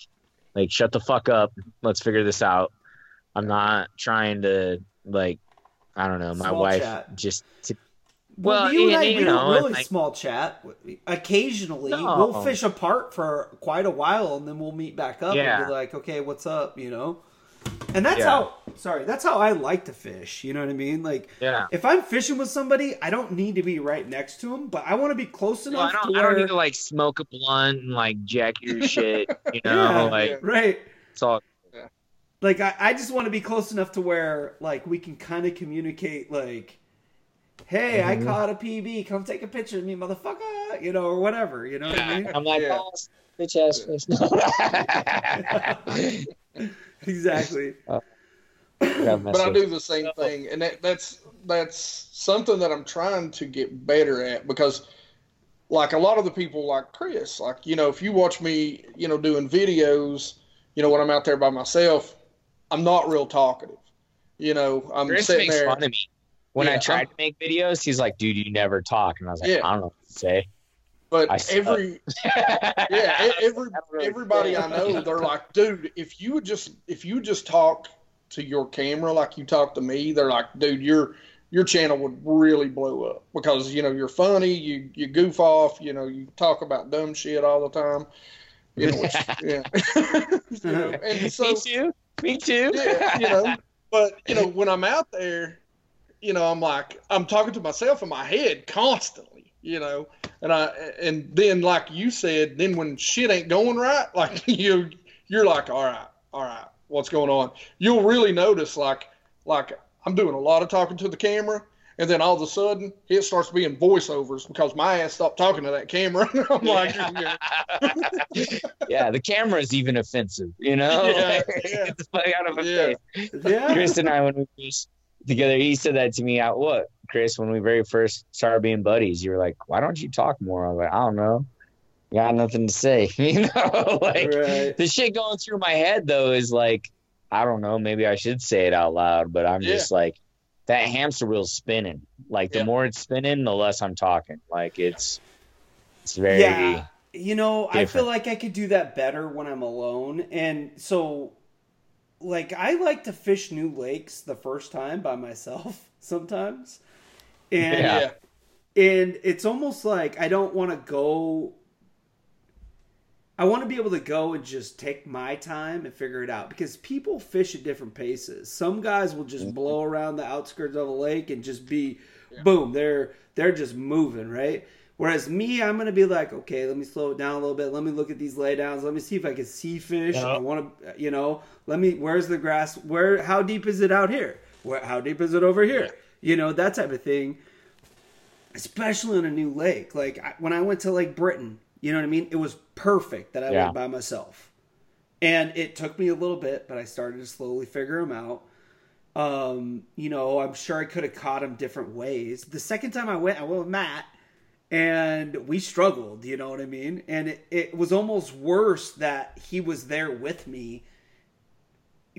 like shut the fuck up. Let's figure this out. I'm not trying to like I don't know. My Small wife chat. just to, Well, Well, you and and- I, and, we you don't know, really like- small chat. Occasionally, No. we'll fish apart for quite a while, and then we'll meet back up Yeah. and be like, "Okay, what's up?" You know. And that's Yeah. how. Sorry, that's how I like to fish. You know what I mean? Like, yeah. if I'm fishing with somebody, I don't need to be right next to them, but I want to be close Well, enough I don't to I don't need to like smoke a blunt and like jack your shit. You know, Yeah. like Yeah. right. it's all Like, I, I just want to be close enough to where, like, we can kind of communicate, like, "Hey, Mhm. I caught a PB. Come take a picture of me, motherfucker." You know, or whatever. You know what I mean? I'm like, Yeah. oh, bitch ass fish. exactly. but I do the same thing, and that, that's that's something that I'm trying to get better at because like a lot of the people like Chris, like you know, if you watch me, you know, doing videos, you know, when I'm out there by myself, I'm not real talkative. You know, I'm Chris sitting makes there. fun of me when I Yeah, tried I'm- to make videos. He's like, "Dude, you never talk," and I was like, Yeah. "I don't know what to say." But every yeah, every really everybody. I know, they're like, dude, if you would just if you just talk to your camera like you talk to me, they're like, dude, your your channel would really blow up because you know you're funny, you you goof off, you know, you talk about dumb shit all the time. You know, yeah. You know, and so me too. Me too. yeah, you know. But you know, when I'm out there, you know, I'm like I'm talking to myself in my head constantly, you know. And I and then like you said, then when shit ain't going right, like you you're like, all right, all right, what's going on? You'll really notice like like I'm doing a lot of talking to the camera. And then all of a sudden, it starts being voiceovers because my ass stopped talking to that camera. I'm like, yeah, yeah, the camera is even offensive, you know? Yeah, yeah. Get the fuck out of my Yeah. face. Yeah. Chris and I, when we first together, he said that to me out what, Chris, when we very first started being buddies, you were like, why don't you talk more? I was like, I don't know. Got nothing to say, you know? like, Right. the shit going through my head, though, is like, I don't know, maybe I should say it out loud, but I'm Yeah. just like, that hamster wheel's spinning. Like, the Yeah. more it's spinning, the less I'm talking. Like, it's, it's very. Yeah. You know, I feel like I could do that better when I'm alone. And so, like, I like to fish new lakes the first time by myself sometimes. And Yeah. yeah, and it's almost like I don't want to go. I want to be able to go and just take my time and figure it out because people fish at different paces. Some guys will just blow mm-hmm. around the outskirts of a lake and just be, boom, they're they're just moving right. Whereas me, I'm gonna be like, okay, let me slow it down a little bit. Let me look at these laydowns. Let me see if I can see fish. Yeah. I want to, you know, let me. Where's the grass? Where? How deep is it out here? Where? How deep is it over here? You know that type of thing especially on a new lake. Like I, when I went to Lake Britain, you know what I mean? It was perfect that I Yeah. went by myself. And it took me a little bit, but I started to slowly figure him out. Um, you know, I'm sure I could have caught him different ways. The second time I went, I went with Matt and we struggled, you know what I mean? And it, it was almost worse that he was there with me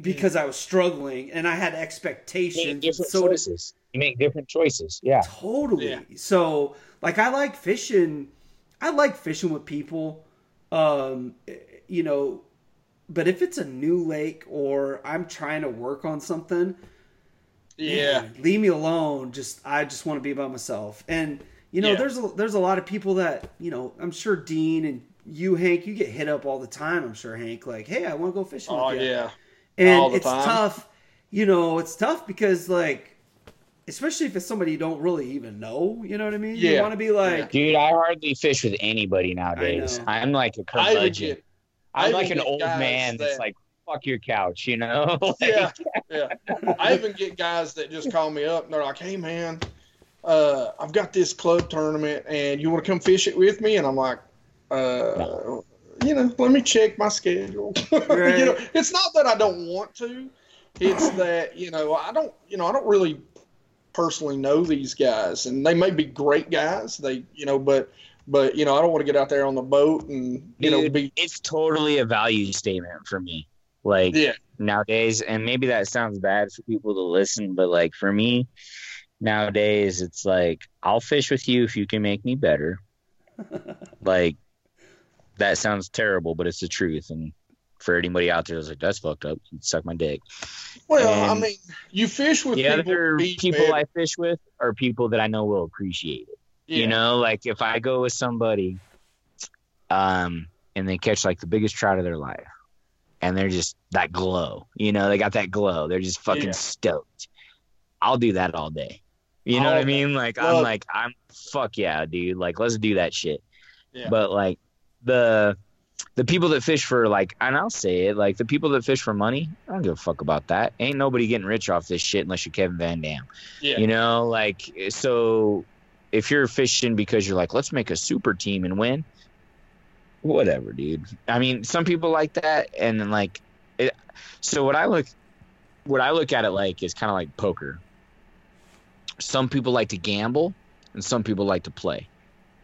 because I was struggling and I had expectations. different So choices. You make different choices. Yeah. Totally. Yeah. So, like, I like fishing. I like fishing with people. Um, you know, but if it's a new lake or I'm trying to work on something, yeah, man, leave me alone. Just I just want to be by myself. And you know, Yeah. there's a, there's a lot of people that you know. I'm sure Dean and you, Hank, you get hit up all the time. I'm sure Hank, like, hey, I want to go fishing. oh with you yeah, and all the it's time. tough you know it's tough because like especially if it's somebody you don't really even know you know what i mean you Yeah. want to be like Dude, I hardly fish with anybody nowadays. I'm like a even curmudgeon. get I I'm even like an old guys man that's like, fuck your couch, you know? Like, yeah, yeah. I even get guys that just call me up and they're like, "Hey, man, uh, I've got this club tournament, and you want to come fish it with me?" And I'm like, uh, "You know, let me check my schedule." Right. you know, it's not that I don't want to; it's that you know I don't, you know, I don't really personally know these guys, and they may be great guys. They, you know, but but you know, I don't want to get out there on the boat and you know be it's totally a value statement for me. Like yeah, nowadays, and maybe that sounds bad for people to listen, but like for me nowadays, it's like I'll fish with you if you can make me better. like that sounds terrible, but it's the truth. And for anybody out there that's like, that's fucked up, suck my dick. Well, I mean, you fish with the people. other people. I fish with are people that I know will appreciate it. Yeah. You know, like if I go with somebody, um, and they catch like the biggest trout of their life, and they're just that glow. You know, they got that glow. They're just fucking Yeah. stoked. I'll do that all day. You know what I mean? Like Love I'm like I'm fuck yeah, dude. Like let's do that shit. Yeah. But like the the people that fish for like and I'll say it, like the people that fish for money, I don't give a fuck about that. Ain't nobody getting rich off this shit unless you're Kevin Van Dam. Yeah. You know, like so if you're fishing because you're like, let's make a super team and win, whatever, dude. I mean, some people like that, and then like, it, so what I look, what I look at it like is kind of like poker. Some people like to gamble, and some people like to play.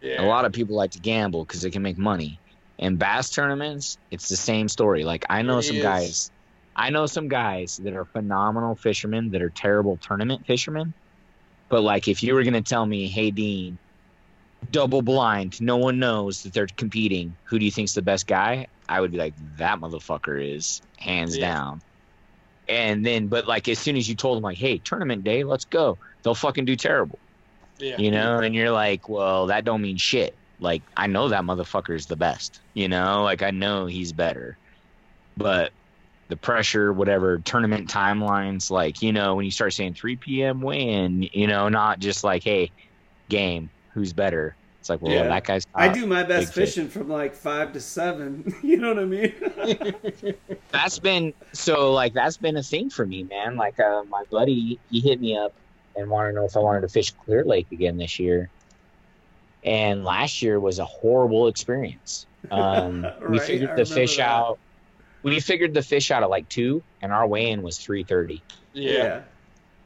Yeah. A lot of people like to gamble because they can make money. In bass tournaments, it's the same story. Like I know It some is. guys, I know some guys that are phenomenal fishermen that are terrible tournament fishermen. But like, if you were gonna tell me, hey Dean, double blind, no one knows that they're competing. Who do you think's the best guy? I would be like, that motherfucker is hands Yeah. down. And then, but like, as soon as you told them, like, hey, tournament day, let's go, they'll fucking do terrible Yeah. you know and you're like well that don't mean shit like i know that motherfucker is the best you know like i know he's better but the pressure whatever tournament timelines like you know when you start saying 3 p.m win you know not just like hey game who's better it's like well Yeah. that guy's I do my best fish. fishing from like five to seven. You know what I mean? that's been so like that's been a thing for me man like uh, my buddy he hit me up and wanted to know if i wanted to fish clear lake again this year and last year was a horrible experience. Um, we figured I the fish that. out we figured the fish out at like two and our weigh-in was 330 yeah.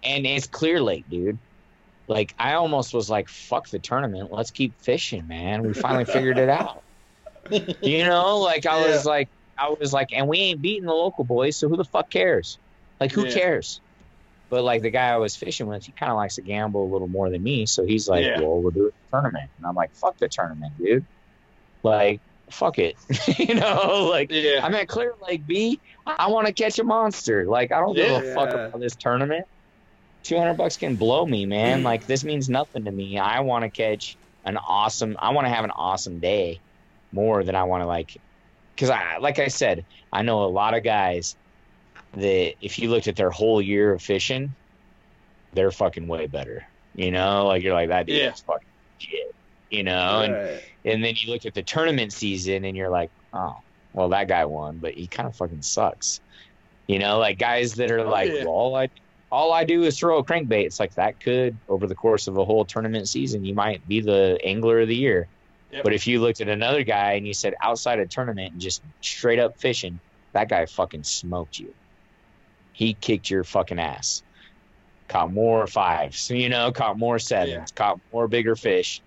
and it's clear lake dude. Like i almost was like fuck the tournament let's keep fishing man. We finally figured it out. You know like i was like i was like and we ain't beating the local boys so who the fuck cares? Like who Yeah. cares but like the guy i was fishing with he kind of likes to gamble a little more than me so he's like Yeah. well we'll do a tournament and i'm like fuck the tournament dude like fuck it you know like Yeah. I'm at Clear Lake B. I want to catch a monster. Like I don't give a fuck about this tournament. Two hundred bucks can blow me, man. Mm. Like this means nothing to me. I want to catch an awesome. I want to have an awesome day, more than I want to like. Because I, like I said, I know a lot of guys that if you looked at their whole year of fishing, they're fucking way better. You know, like you're like that dude Yeah. is fucking shit. You know, and Right. and then you look at the tournament season and you're like, oh, well, that guy won, but he kind of fucking sucks. You know, like guys that are Oh, like, yeah. well, all I, all I do is throw a crankbait. It's like that could, over the course of a whole tournament season, you might be the angler of the year. Yep. But if you looked at another guy and you said outside of tournament and just straight up fishing, that guy fucking smoked you. He kicked your fucking ass. Caught more fives, you know, caught more sevens, Yeah. caught more bigger fish.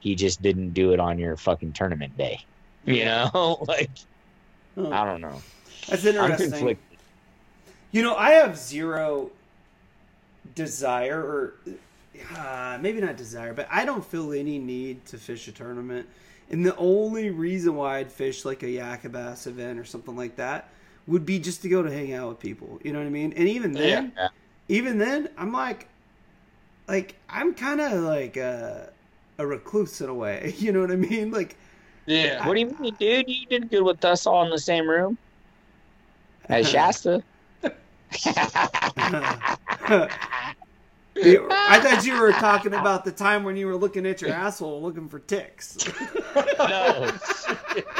He just didn't do it on your fucking tournament day. You know, like Huh. I don't know. That's interesting. You know, I have zero desire, or uh, maybe not desire, but I don't feel any need to fish a tournament. And the only reason why I'd fish like a Yakabass event or something like that would be just to go to hang out with people. You know what I mean? And even then, Yeah. even then, I'm like, like I'm kind of like a, a recluse in a way. You know what I mean? Like, Yeah. What do you mean, dude? You did good with us all in the same room at Shasta. I thought you were talking about the time when you were looking at your asshole looking for ticks. no,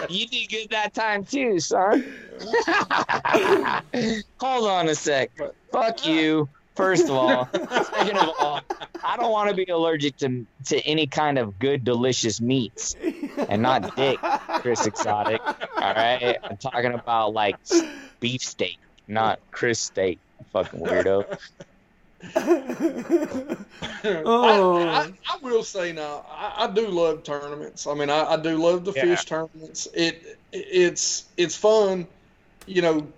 you did good that time too, son. Hold on a sec. Fuck you. First of all, second of all, I don't want to be allergic to to any kind of good, delicious meats, and not dick, Chris Exotic. All right, I'm talking about like beef steak, not Chris steak. Fucking weirdo. Oh. I, I, I will say now, I, I do love tournaments. I mean, I, I do love the Yeah. fish tournaments. It it's it's fun, you know.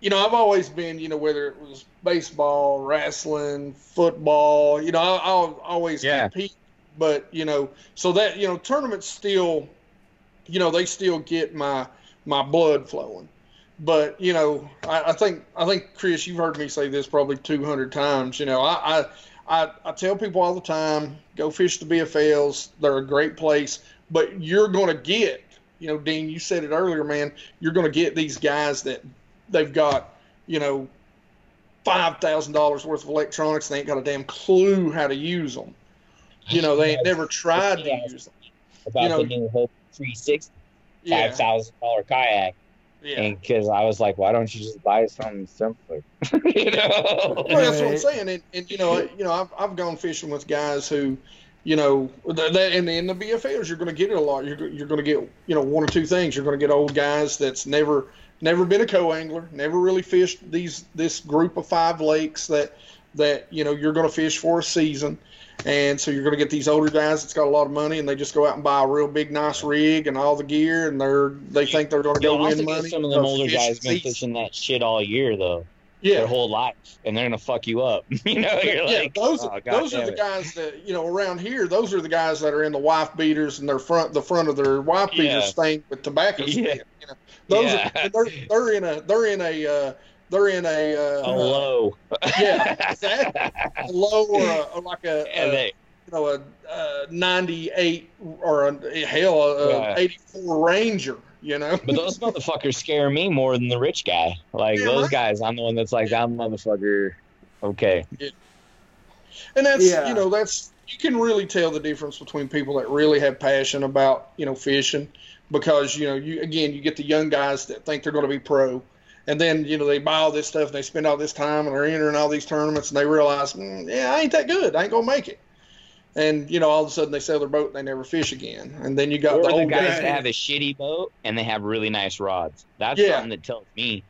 You know, I've always been, you know, whether it was baseball, wrestling, football, you know, I, I'll always Yeah. compete. But you know, so that you know, tournaments still, you know, they still get my my blood flowing. But you know, I, I think I think Chris, you've heard me say this probably 200 times. You know, I, I I I tell people all the time, go fish the BFLs. They're a great place, but you're going to get, you know, Dean, you said it earlier, man. You're going to get these guys that they've got, you know, five thousand dollars worth of electronics. They ain't got a damn clue how to use them. You know, they ain't never tried to use them. About You know- the new Hobie 360 Yeah, five thousand dollar kayak. Yeah. And because I was like, why don't you just buy something simpler? you know? Well, that's what I'm saying, and, and you know, you know, I've, I've gone fishing with guys who, you know, that that- in the in BFLs, you're going to get it a lot. You're you're going to get you know one or two things. You're going to get old guys that's never never been a co-angler, never really fished these this group of five lakes that that you know you're going to fish for a season, And so you're going to get these older guys that's got a lot of money, and they just go out and buy a real big, nice rig and all the gear, and they're they think they're going to go win money. some of them older guys been fishing that shit all year though, Yeah. their whole life, and they're gonna fuck you up. you know, you're yeah. like, those oh, those are the it. guys that you know around here. Those are the guys that are in the wife beaters and their front the front of their wife beaters Yeah. stained with tobacco. Yeah. You know, those Yeah. are they're, they're in a they're in a uh, they're in a uh, a low. yeah, exactly. a low or, a, or like a, and a they, you know a, a 98 or a hell a, Yeah. a 84 Ranger. You know, but those motherfuckers scare me more than the rich guy. Like Yeah, those right. guys, I'm the one that's like that motherfucker. Okay, and that's Yeah. you know that's you can really tell the difference between people that really have passion about you know fishing because you know you again you get the young guys that think they're going to be pro and then you know they buy all this stuff and they spend all this time and they're entering all these tournaments and they realize mm, yeah i ain't that good i ain't gonna make it and you know all of a sudden they sell their boat and they never fish again and then you got or the the old guys guys that have a shitty boat and they have really nice rods. That's Yeah. something that tells me.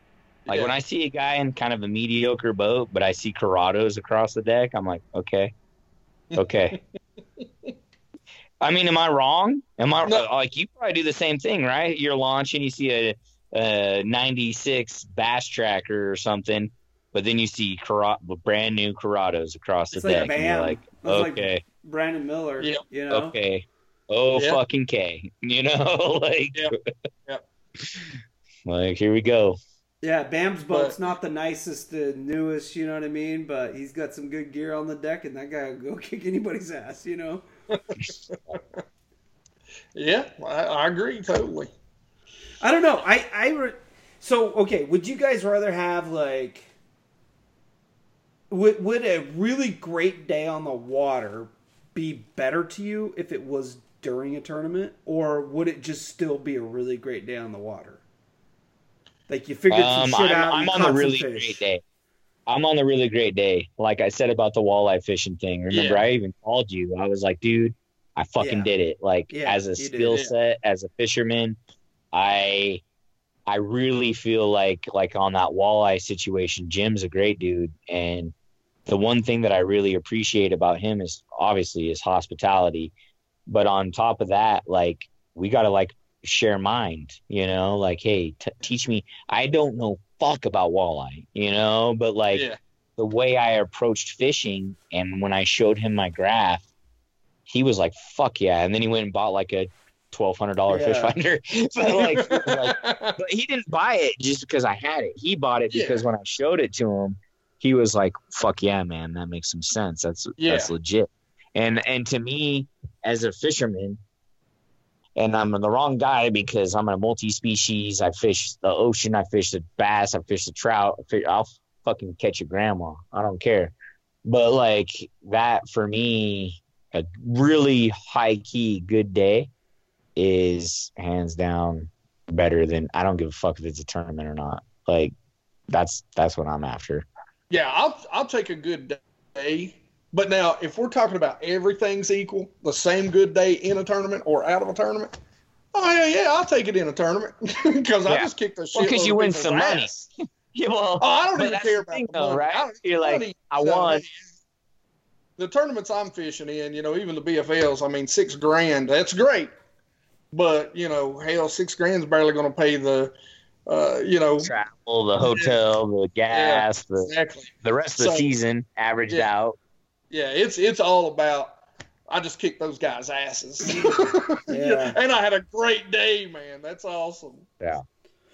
Like Yeah. when I see a guy in kind of a mediocre boat, but I see Corrados across the deck, I'm like, okay, okay. I mean, am I wrong? Am I No. like you probably do the same thing, right? You're launching, you see a, Uh, a '96 Bass Tracker or something, but then you see Corra- brand new Corrados across the It's like deck, and you're like, It's like okay, Brandon Miller. Yeah. You know. okay, oh Yeah. fucking K, you know, like, Yep. Yep. like here we go. Yeah, Bam's But- boat's not the nicest, the newest, you know what I mean? But he's got some good gear on the deck, and that guy will go kick anybody's ass, you know? yeah I, I agree totally I don't know. I, I, re- so, okay, would you guys rather have, like, would, would a really great day on the water be better to you if it was during a tournament? Or would it just still be a really great day on the water? Like, you figured some Um, shit I'm, out I'm on the really great day. I'm on the really great day. Like I said about the walleye fishing thing. Remember, Yeah. I even called you. I was like, dude, I fucking Yeah. did it. Like Yeah, as a skill set, as a fisherman, I I really feel like like on that walleye situation, Jim's a great dude. And the one thing that I really appreciate about him is obviously his hospitality. But on top of that, like we gotta like share mind, you know, like, hey, t- teach me. I don't know fuck about walleye, you know, but like Yeah. the way I approached fishing and when I showed him my graph, he was like, fuck yeah. And then he went and bought like a twelve hundred dollar fish finder. but like, he like but he didn't buy it just because I had it. He bought it because Yeah. when I showed it to him, he was like, "Fuck yeah, man, that makes some sense. That's that's legit." And and to me, as a fisherman, and I'm the wrong guy because I'm a multi-species. I fish the ocean. I fish the bass. I fish the trout. I fish, I'll fucking catch your grandma. I don't care. But like that for me, a really high key good day is hands down better than I don't give a fuck if it's a tournament or not. Like that's that's what I'm after. Yeah, I'll I'll take a good day. But now, if we're talking about everything's equal, the same good day in a tournament or out of a tournament, oh yeah, yeah, I'll take it in a tournament because I just kicked the shit. Well, 'cause you win some money. Yeah, well, Oh, I don't But even care about thing, the though, money. right? I don't- You're like, money I won. The tournaments I'm fishing in, you know, even the BFLs, I mean, six grand, that's great. But you know, hell, six grand's barely going to pay the, uh, you know, travel, the hotel, the gas, the exactly. the rest of the season averaged Yeah. out. Yeah, it's it's all about. I just kicked those guys' asses. Yeah. and I had a great day, man. That's awesome. Yeah.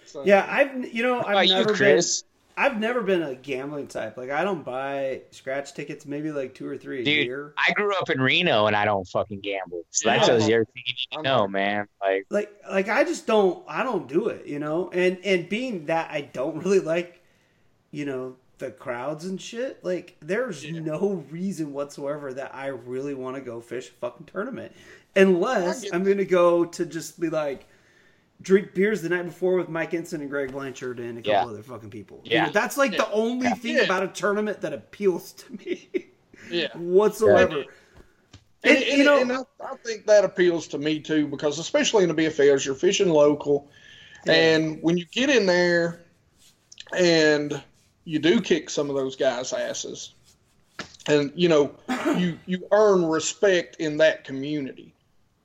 So, Yeah, I've you know I've never Chris? been I've never been a gambling type. Like I don't buy scratch tickets, maybe like two or three a Dude, year. I grew up in Reno and I don't fucking gamble. So that Yeah. tells you everything you need to know, like- man. Like Like like I just don't I don't do it, you know. And and being that I don't really like, you know, the crowds and shit. Like there's Yeah. no reason whatsoever that I really want to go fish a fucking tournament, unless I'm gonna go to just be like. Drink beers the night before with Mike Ensign and Greg Blanchard and a couple Yeah. other fucking people. Yeah. Dude, that's like the only Yeah. thing Yeah. about a tournament that appeals to me yeah. whatsoever. And, And, and, you know, and I, I think that appeals to me too, because especially in the BFLs, you're fishing local, Yeah. and when you get in there, and you do kick some of those guys' asses, and you know you you earn respect in that community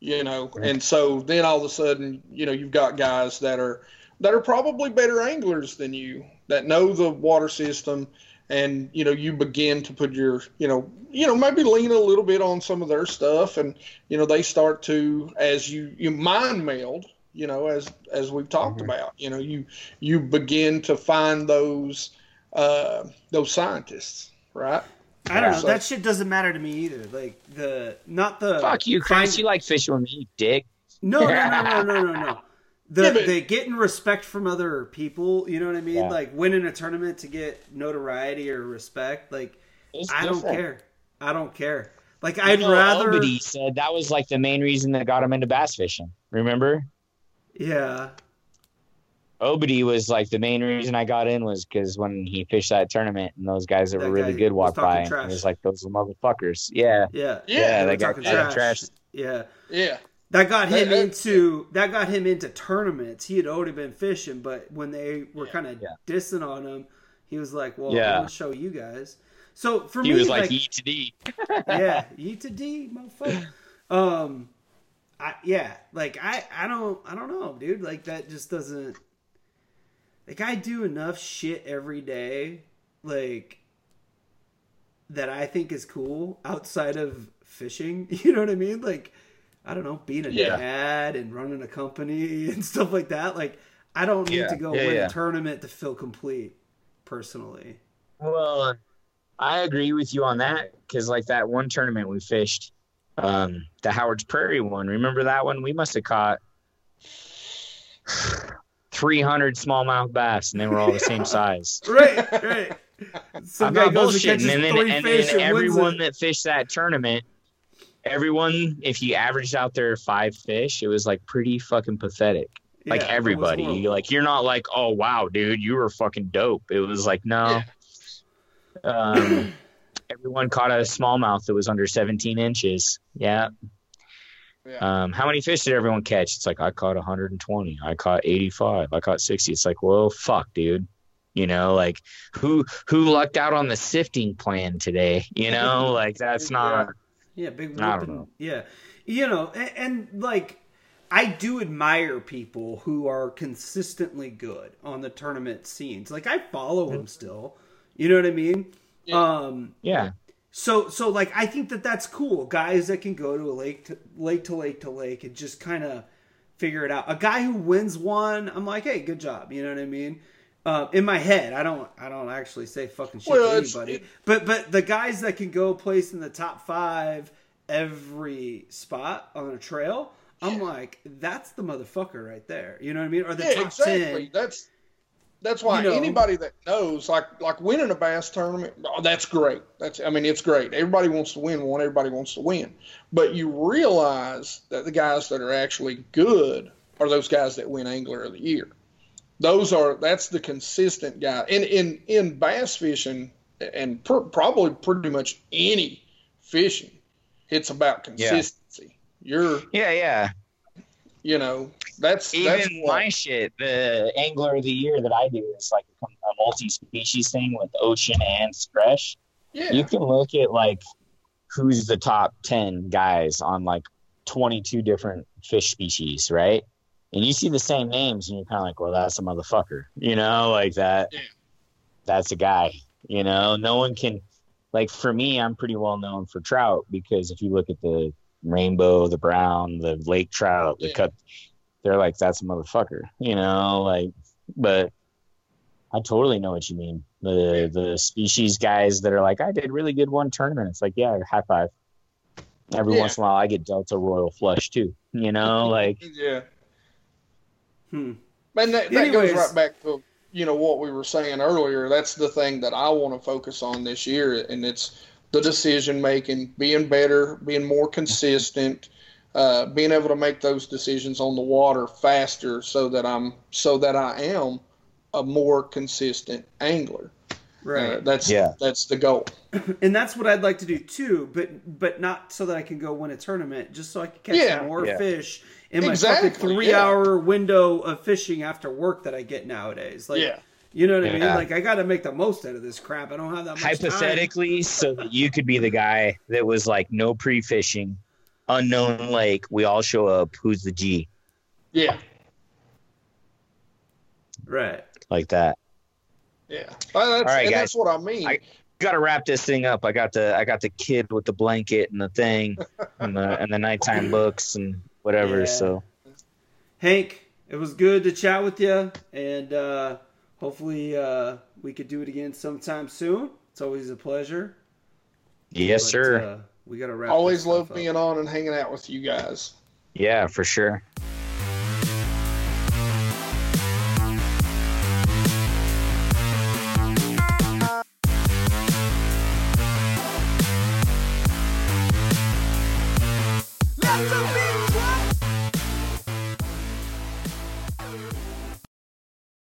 you know and so then all of a sudden you know you've got guys that are that are probably better anglers than you that know the water system and you know you begin to put your you know you know maybe lean a little bit on some of their stuff and you know they start to as you you mind meld you know as as we've talked Mhm. about you know you you begin to find those uh those scientists right I don't know. So- That shit doesn't matter to me either. Like the not the Fuck you, Chris. find- You like fishing with me, you dick. No, no, no, no, no, no, no. The Yeah, but- the getting respect from other people, you know what I mean? Yeah. Like winning a tournament to get notoriety or respect. Like It's I don't care. I don't care. Like I'd You know, rather. Obedy said that was like the main reason that got him into bass fishing. Remember? Yeah. Obedy was like the main reason I got in was because when he fished that tournament and those guys that, That were really good walked talking by, and trash. it was like those motherfuckers. Yeah, Yeah. Yeah, yeah, they they got talking trash. trash. Yeah. yeah That got him That- that- into that got him into tournaments. He had already been fishing, but when they were kind of Yeah. dissing on him, he was like, "Well, Yeah. I'll show you guys." So for me, He me, was like, E to D. yeah, E to D, motherfucker. Um, I yeah, like I I don't I don't know, dude. Like that just doesn't. Like I do enough shit every day, like that I think is cool outside of fishing. You know what I mean? Like I don't know, being a Yeah. dad and running a company and stuff like that. Like I don't need Yeah, to go yeah, win yeah. a tournament to feel complete, personally. Well, I agree with you on that because like that one tournament we fished, um, the Howard's Prairie one. Remember that one? We must have caught 300 smallmouth bass, and they were all the same size. Right, right. Some I'm not and bullshitting. And then, and then and everyone that fished that tournament, everyone, if you averaged out their five fish, it was like pretty fucking pathetic. Like Yeah, was everybody, like you're not like, oh wow, dude, you were fucking dope. It was like no. Um, everyone caught a smallmouth that was under 17 inches. Yeah. Yeah Um, how many fish did everyone catch? It's like I caught 120. I caught 85. I caught 60. It's like, well, fuck, dude. You know, like who who lucked out on the sifting plan today? You know, like that's not. Yeah, big I don't know. Yeah, you know, and, and like I do admire people who are consistently good on the tournament scenes. Like I follow them still. You know what I mean? Yeah. Um, Yeah. So so like I think that that's cool. Guys that can go to a lake to lake to lake to lake and just kind of figure it out. A guy who wins one, I'm like, hey, good job. You know what I mean? Uh, in my head, I don't I don't actually say fucking shit Well, to anybody. it- but but the guys that can go place in the top five every spot on a trail, I'm like, that's the motherfucker right there. You know what I mean? Or the yeah, top exactly. ten. That's that's why You know. anybody that knows, like like winning a bass tournament, oh, that's great. That's I mean, it's great. Everybody wants to win one. Everybody wants to win, but you realize that the guys that are actually good are those guys that win Angler of the Year. Those are that's the consistent guy. In in in bass fishing and pr- probably pretty much any fishing, it's about Yeah. consistency. You're Yeah. Yeah. you know that's that's Even what- my shit, the angler of the year that I do is like a multi-species thing with ocean and fresh. yeah. you can look at like who's the top 10 guys on like 22 different fish species right and you see the same names and you're kind of like well that's a motherfucker you know like that Yeah. that's a guy you know no one can like for me i'm pretty well known for trout because if you look at the rainbow the brown the lake trout the Yeah. cut they're like that's a motherfucker you know like but I totally know what you mean. The the species guys that are like, I did really good one tournament. It's like, yeah, high five. Every Yeah. once in a while, I get Delta Royal Flush too. You know, like yeah. Hmm. And that, that goes right back to you know what we were saying earlier. That's the thing that I want to focus on this year, and it's the decision making, being better, being more consistent, uh, being able to make those decisions on the water faster, so that I'm so that I am a more consistent angler. Right. Uh, that's Yeah. that's the goal. and that's what I'd like to do too, but but not so that I can go win a tournament, just so I can catch Yeah. more Yeah. fish in my Exactly, fucking three yeah. hour window of fishing after work that I get nowadays. Like, Yeah. You know what I mean? Like I got to make the most out of this crap. I don't have that much time. Hypothetically, so that you could be the guy that was like no pre fishing, unknown lake. We all show up. Who's the G? Yeah, Right. Like that. yeah. Well, that's, right, and guys. that's what I mean. I- Got to wrap this thing up. I got the I got the kid with the blanket and the thing, and the and the nighttime books and whatever. Yeah. So Hank, it was good to chat with you, and uh, hopefully uh, we could do it again sometime soon. It's always a pleasure. yes, But, sir. Uh, we got to wrap. Always love stuff up. being on and hanging out with you guys. yeah, for sure.